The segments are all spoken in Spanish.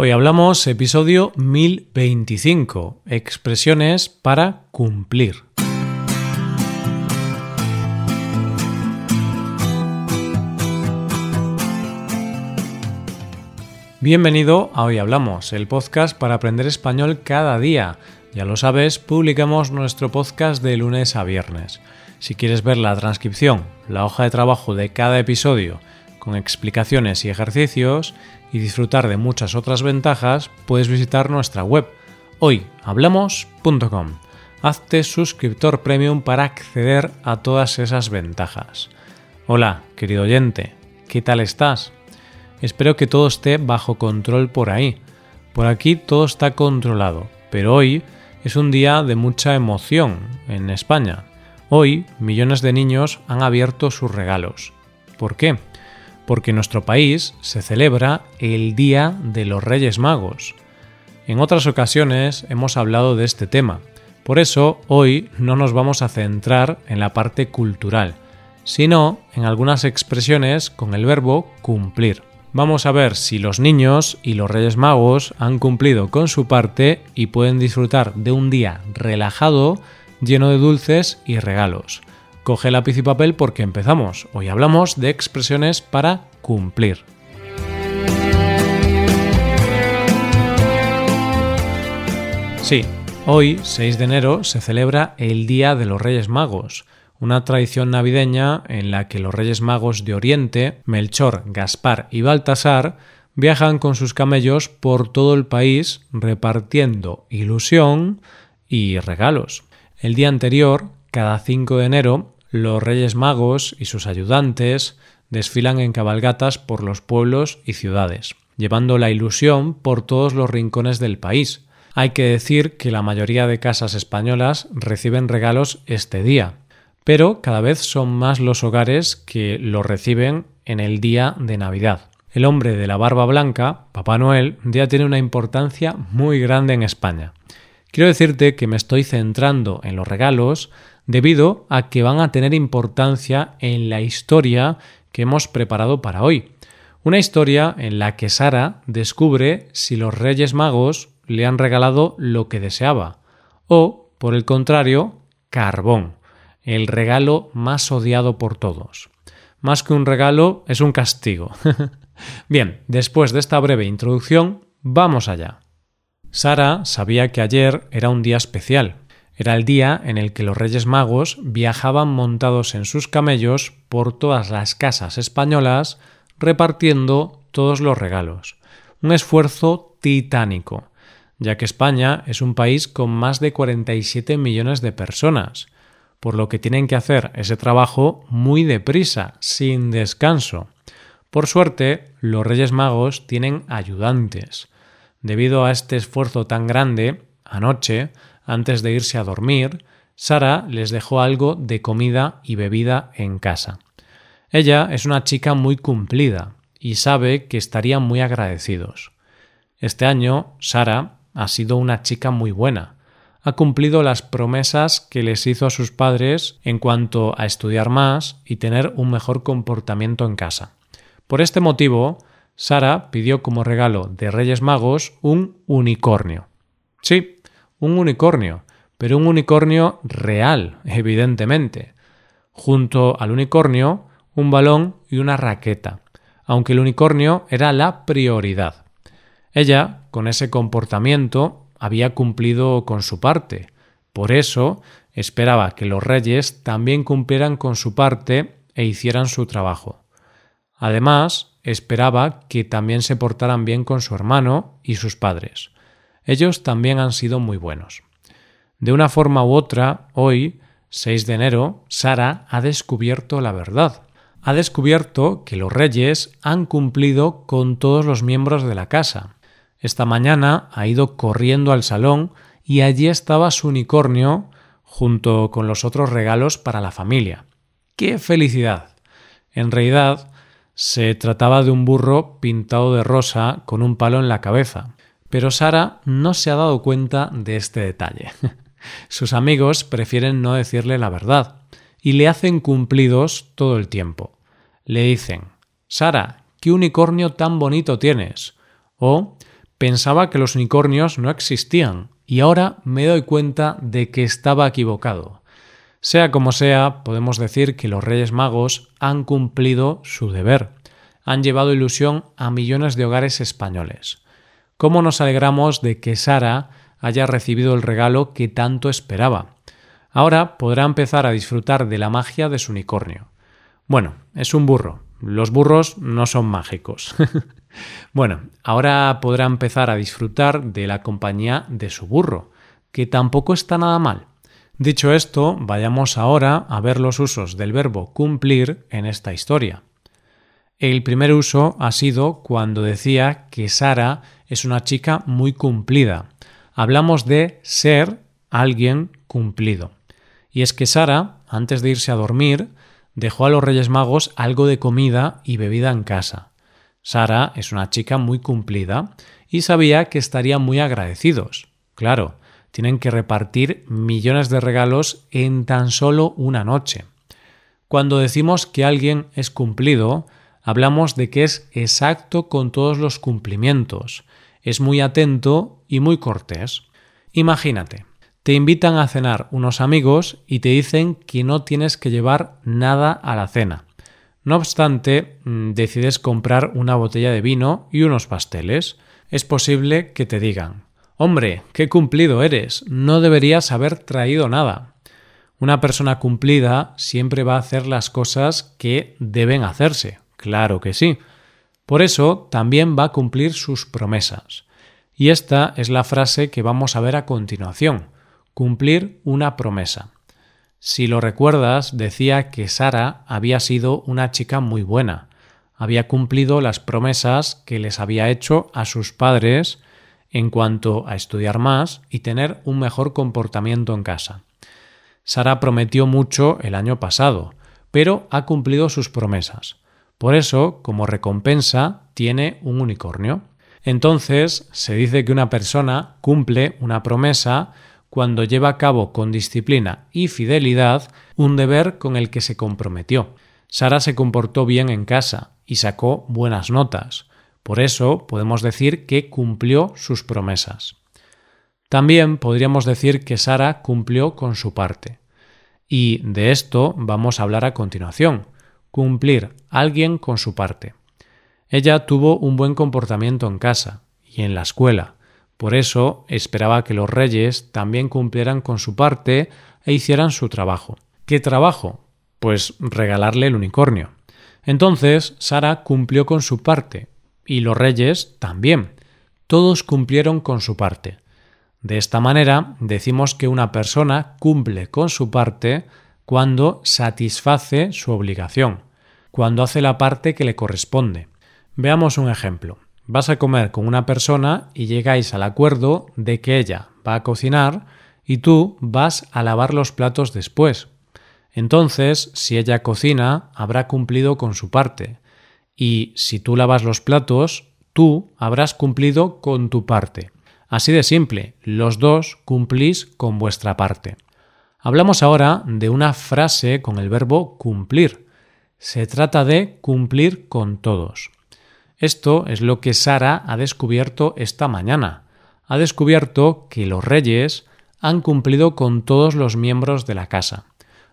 Hoy hablamos episodio 1025, expresiones para cumplir. Bienvenido a Hoy Hablamos, el podcast para aprender español cada día. Ya lo sabes, publicamos nuestro podcast de lunes a viernes. Si quieres ver la transcripción, la hoja de trabajo de cada episodio, con explicaciones y ejercicios, y disfrutar de muchas otras ventajas, puedes visitar nuestra web hoyhablamos.com. Hazte suscriptor premium para acceder a todas esas ventajas. Hola, querido oyente, ¿qué tal estás? Espero que todo esté bajo control por ahí. Por aquí todo está controlado, pero hoy es un día de mucha emoción en España. Hoy millones de niños han abierto sus regalos. ¿Por qué? Porque en nuestro país se celebra el Día de los Reyes Magos. En otras ocasiones hemos hablado de este tema, por eso hoy no nos vamos a centrar en la parte cultural, sino en algunas expresiones con el verbo cumplir. Vamos a ver si los niños y los Reyes Magos han cumplido con su parte y pueden disfrutar de un día relajado lleno de dulces y regalos. Coge lápiz y papel porque empezamos. Hoy hablamos de expresiones para cumplir. Sí, hoy, 6 de enero, se celebra el Día de los Reyes Magos, una tradición navideña en la que los Reyes Magos de Oriente, Melchor, Gaspar y Baltasar, viajan con sus camellos por todo el país repartiendo ilusión y regalos. El día anterior, cada 5 de enero, los Reyes Magos y sus ayudantes desfilan en cabalgatas por los pueblos y ciudades, llevando la ilusión por todos los rincones del país. Hay que decir que la mayoría de casas españolas reciben regalos este día, pero cada vez son más los hogares que lo reciben en el día de Navidad. El hombre de la barba blanca, Papá Noel, ya tiene una importancia muy grande en España. Quiero decirte que me estoy centrando en los regalos debido a que van a tener importancia en la historia que hemos preparado para hoy. Una historia en la que Sara descubre si los Reyes Magos le han regalado lo que deseaba o, por el contrario, carbón, el regalo más odiado por todos. Más que un regalo, es un castigo. Bien, después de esta breve introducción, vamos allá. Sara sabía que ayer era un día especial, era el día en el que los Reyes Magos viajaban montados en sus camellos por todas las casas españolas repartiendo todos los regalos. Un esfuerzo titánico, ya que España es un país con más de 47 millones de personas, por lo que tienen que hacer ese trabajo muy deprisa, sin descanso. Por suerte, los Reyes Magos tienen ayudantes. Debido a este esfuerzo tan grande, anoche antes de irse a dormir, Sara les dejó algo de comida y bebida en casa. Ella es una chica muy cumplida y sabe que estarían muy agradecidos. Este año, Sara ha sido una chica muy buena. Ha cumplido las promesas que les hizo a sus padres en cuanto a estudiar más y tener un mejor comportamiento en casa. Por este motivo, Sara pidió como regalo de Reyes Magos un unicornio. Sí, un unicornio, pero un unicornio real, evidentemente. Junto al unicornio, un balón y una raqueta, aunque el unicornio era la prioridad. Ella, con ese comportamiento, había cumplido con su parte. Por eso, esperaba que los reyes también cumplieran con su parte e hicieran su trabajo. Además, esperaba que también se portaran bien con su hermano y sus padres. Ellos también han sido muy buenos. De una forma u otra, hoy, 6 de enero, Sara ha descubierto la verdad. Ha descubierto que los reyes han cumplido con todos los miembros de la casa. Esta mañana ha ido corriendo al salón y allí estaba su unicornio junto con los otros regalos para la familia. ¡Qué felicidad! En realidad, se trataba de un burro pintado de rosa con un palo en la cabeza. Pero Sara no se ha dado cuenta de este detalle. Sus amigos prefieren no decirle la verdad y le hacen cumplidos todo el tiempo. Le dicen Sara, ¿qué unicornio tan bonito tienes? O Pensaba que los unicornios no existían y ahora me doy cuenta de que estaba equivocado. Sea como sea, podemos decir que los Reyes Magos han cumplido su deber. Han llevado ilusión a millones de hogares españoles. ¿Cómo nos alegramos de que Sara haya recibido el regalo que tanto esperaba? Ahora podrá empezar a disfrutar de la magia de su unicornio. Bueno, es un burro. Los burros no son mágicos. bueno, ahora podrá empezar a disfrutar de la compañía de su burro, que tampoco está nada mal. Dicho esto, vayamos ahora a ver los usos del verbo cumplir en esta historia. El primer uso ha sido cuando decía que Sara es una chica muy cumplida. Hablamos de ser alguien cumplido. Y es que Sara, antes de irse a dormir, dejó a los Reyes Magos algo de comida y bebida en casa. Sara es una chica muy cumplida y sabía que estarían muy agradecidos. Claro, tienen que repartir millones de regalos en tan solo una noche. Cuando decimos que alguien es cumplido, hablamos de que es exacto con todos los cumplimientos, es muy atento y muy cortés. Imagínate, te invitan a cenar unos amigos y te dicen que no tienes que llevar nada a la cena. No obstante, mm, decides comprar una botella de vino y unos pasteles. Es posible que te digan Hombre, qué cumplido eres. No deberías haber traído nada. Una persona cumplida siempre va a hacer las cosas que deben hacerse. Claro que sí. Por eso también va a cumplir sus promesas. Y esta es la frase que vamos a ver a continuación. Cumplir una promesa. Si lo recuerdas, decía que Sara había sido una chica muy buena. Había cumplido las promesas que les había hecho a sus padres en cuanto a estudiar más y tener un mejor comportamiento en casa. Sara prometió mucho el año pasado, pero ha cumplido sus promesas. Por eso, como recompensa, tiene un unicornio. Entonces, se dice que una persona cumple una promesa cuando lleva a cabo con disciplina y fidelidad un deber con el que se comprometió. Sara se comportó bien en casa y sacó buenas notas. Por eso podemos decir que cumplió sus promesas. También podríamos decir que Sara cumplió con su parte. Y de esto vamos a hablar a continuación. Cumplir alguien con su parte. Ella tuvo un buen comportamiento en casa y en la escuela. Por eso esperaba que los reyes también cumplieran con su parte e hicieran su trabajo. ¿Qué trabajo? Pues regalarle el unicornio. Entonces Sara cumplió con su parte y los reyes también. Todos cumplieron con su parte. De esta manera decimos que una persona cumple con su parte cuando satisface su obligación, cuando hace la parte que le corresponde. Veamos un ejemplo. Vas a comer con una persona y llegáis al acuerdo de que ella va a cocinar y tú vas a lavar los platos después. Entonces, si ella cocina, habrá cumplido con su parte y si tú lavas los platos, tú habrás cumplido con tu parte. Así de simple, los dos cumplís con vuestra parte. Hablamos ahora de una frase con el verbo cumplir. Se trata de cumplir con todos. Esto es lo que Sara ha descubierto esta mañana. Ha descubierto que los reyes han cumplido con todos los miembros de la casa.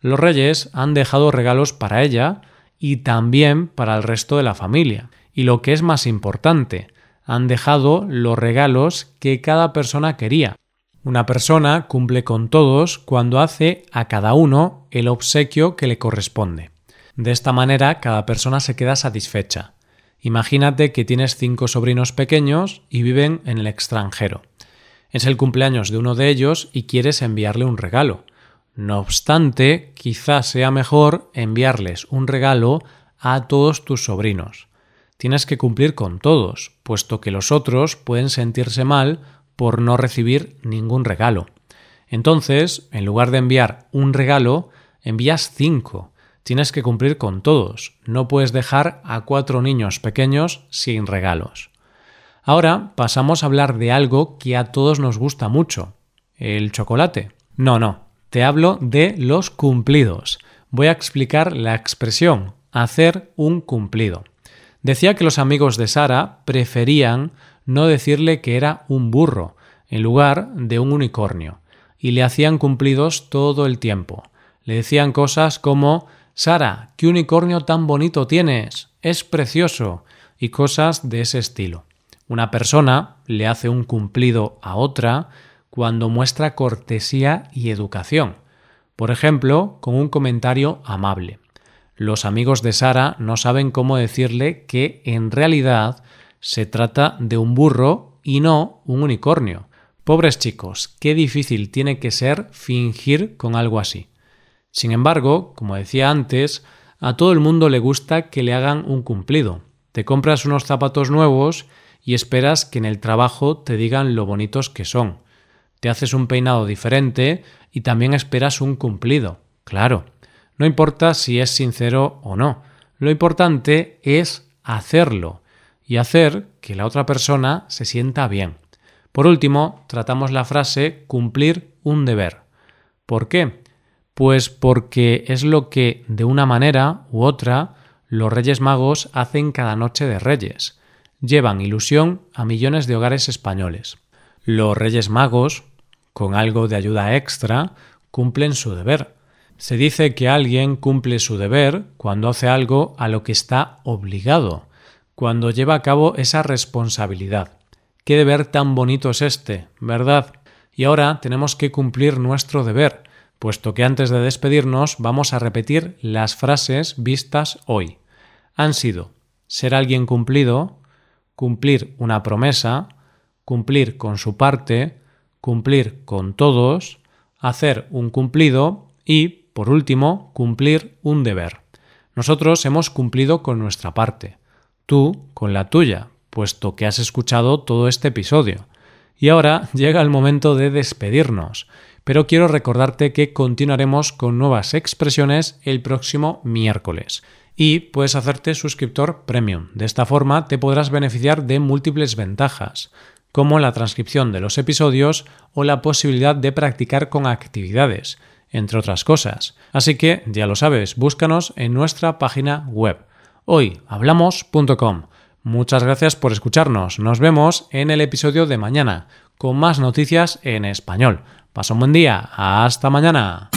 Los reyes han dejado regalos para ella y también para el resto de la familia. Y lo que es más importante, han dejado los regalos que cada persona quería. Una persona cumple con todos cuando hace a cada uno el obsequio que le corresponde. De esta manera cada persona se queda satisfecha. Imagínate que tienes cinco sobrinos pequeños y viven en el extranjero. Es el cumpleaños de uno de ellos y quieres enviarle un regalo. No obstante, quizás sea mejor enviarles un regalo a todos tus sobrinos. Tienes que cumplir con todos, puesto que los otros pueden sentirse mal por no recibir ningún regalo. Entonces, en lugar de enviar un regalo, envías cinco. Tienes que cumplir con todos. No puedes dejar a cuatro niños pequeños sin regalos. Ahora pasamos a hablar de algo que a todos nos gusta mucho. ¿El chocolate? No, no. Te hablo de los cumplidos. Voy a explicar la expresión hacer un cumplido. Decía que los amigos de Sara preferían no decirle que era un burro, en lugar de un unicornio, y le hacían cumplidos todo el tiempo. Le decían cosas como Sara, qué unicornio tan bonito tienes, es precioso, y cosas de ese estilo. Una persona le hace un cumplido a otra cuando muestra cortesía y educación. Por ejemplo, con un comentario amable. Los amigos de Sara no saben cómo decirle que en realidad se trata de un burro y no un unicornio. Pobres chicos, qué difícil tiene que ser fingir con algo así. Sin embargo, como decía antes, a todo el mundo le gusta que le hagan un cumplido. Te compras unos zapatos nuevos y esperas que en el trabajo te digan lo bonitos que son. Te haces un peinado diferente y también esperas un cumplido. Claro, no importa si es sincero o no. Lo importante es hacerlo y hacer que la otra persona se sienta bien. Por último, tratamos la frase cumplir un deber. ¿Por qué? Pues porque es lo que, de una manera u otra, los Reyes Magos hacen cada noche de Reyes. Llevan ilusión a millones de hogares españoles. Los Reyes Magos, con algo de ayuda extra, cumplen su deber. Se dice que alguien cumple su deber cuando hace algo a lo que está obligado, cuando lleva a cabo esa responsabilidad. Qué deber tan bonito es este, ¿verdad? Y ahora tenemos que cumplir nuestro deber, puesto que antes de despedirnos vamos a repetir las frases vistas hoy. Han sido ser alguien cumplido, cumplir una promesa, cumplir con su parte, cumplir con todos, hacer un cumplido y, por último, cumplir un deber. Nosotros hemos cumplido con nuestra parte, tú con la tuya, puesto que has escuchado todo este episodio. Y ahora llega el momento de despedirnos, pero quiero recordarte que continuaremos con nuevas expresiones el próximo miércoles. Y puedes hacerte suscriptor premium. De esta forma te podrás beneficiar de múltiples ventajas, como la transcripción de los episodios o la posibilidad de practicar con actividades, entre otras cosas. Así que, ya lo sabes, búscanos en nuestra página web hoyhablamos.com. Muchas gracias por escucharnos. Nos vemos en el episodio de mañana con más noticias en español. Pasa un buen día. Hasta mañana.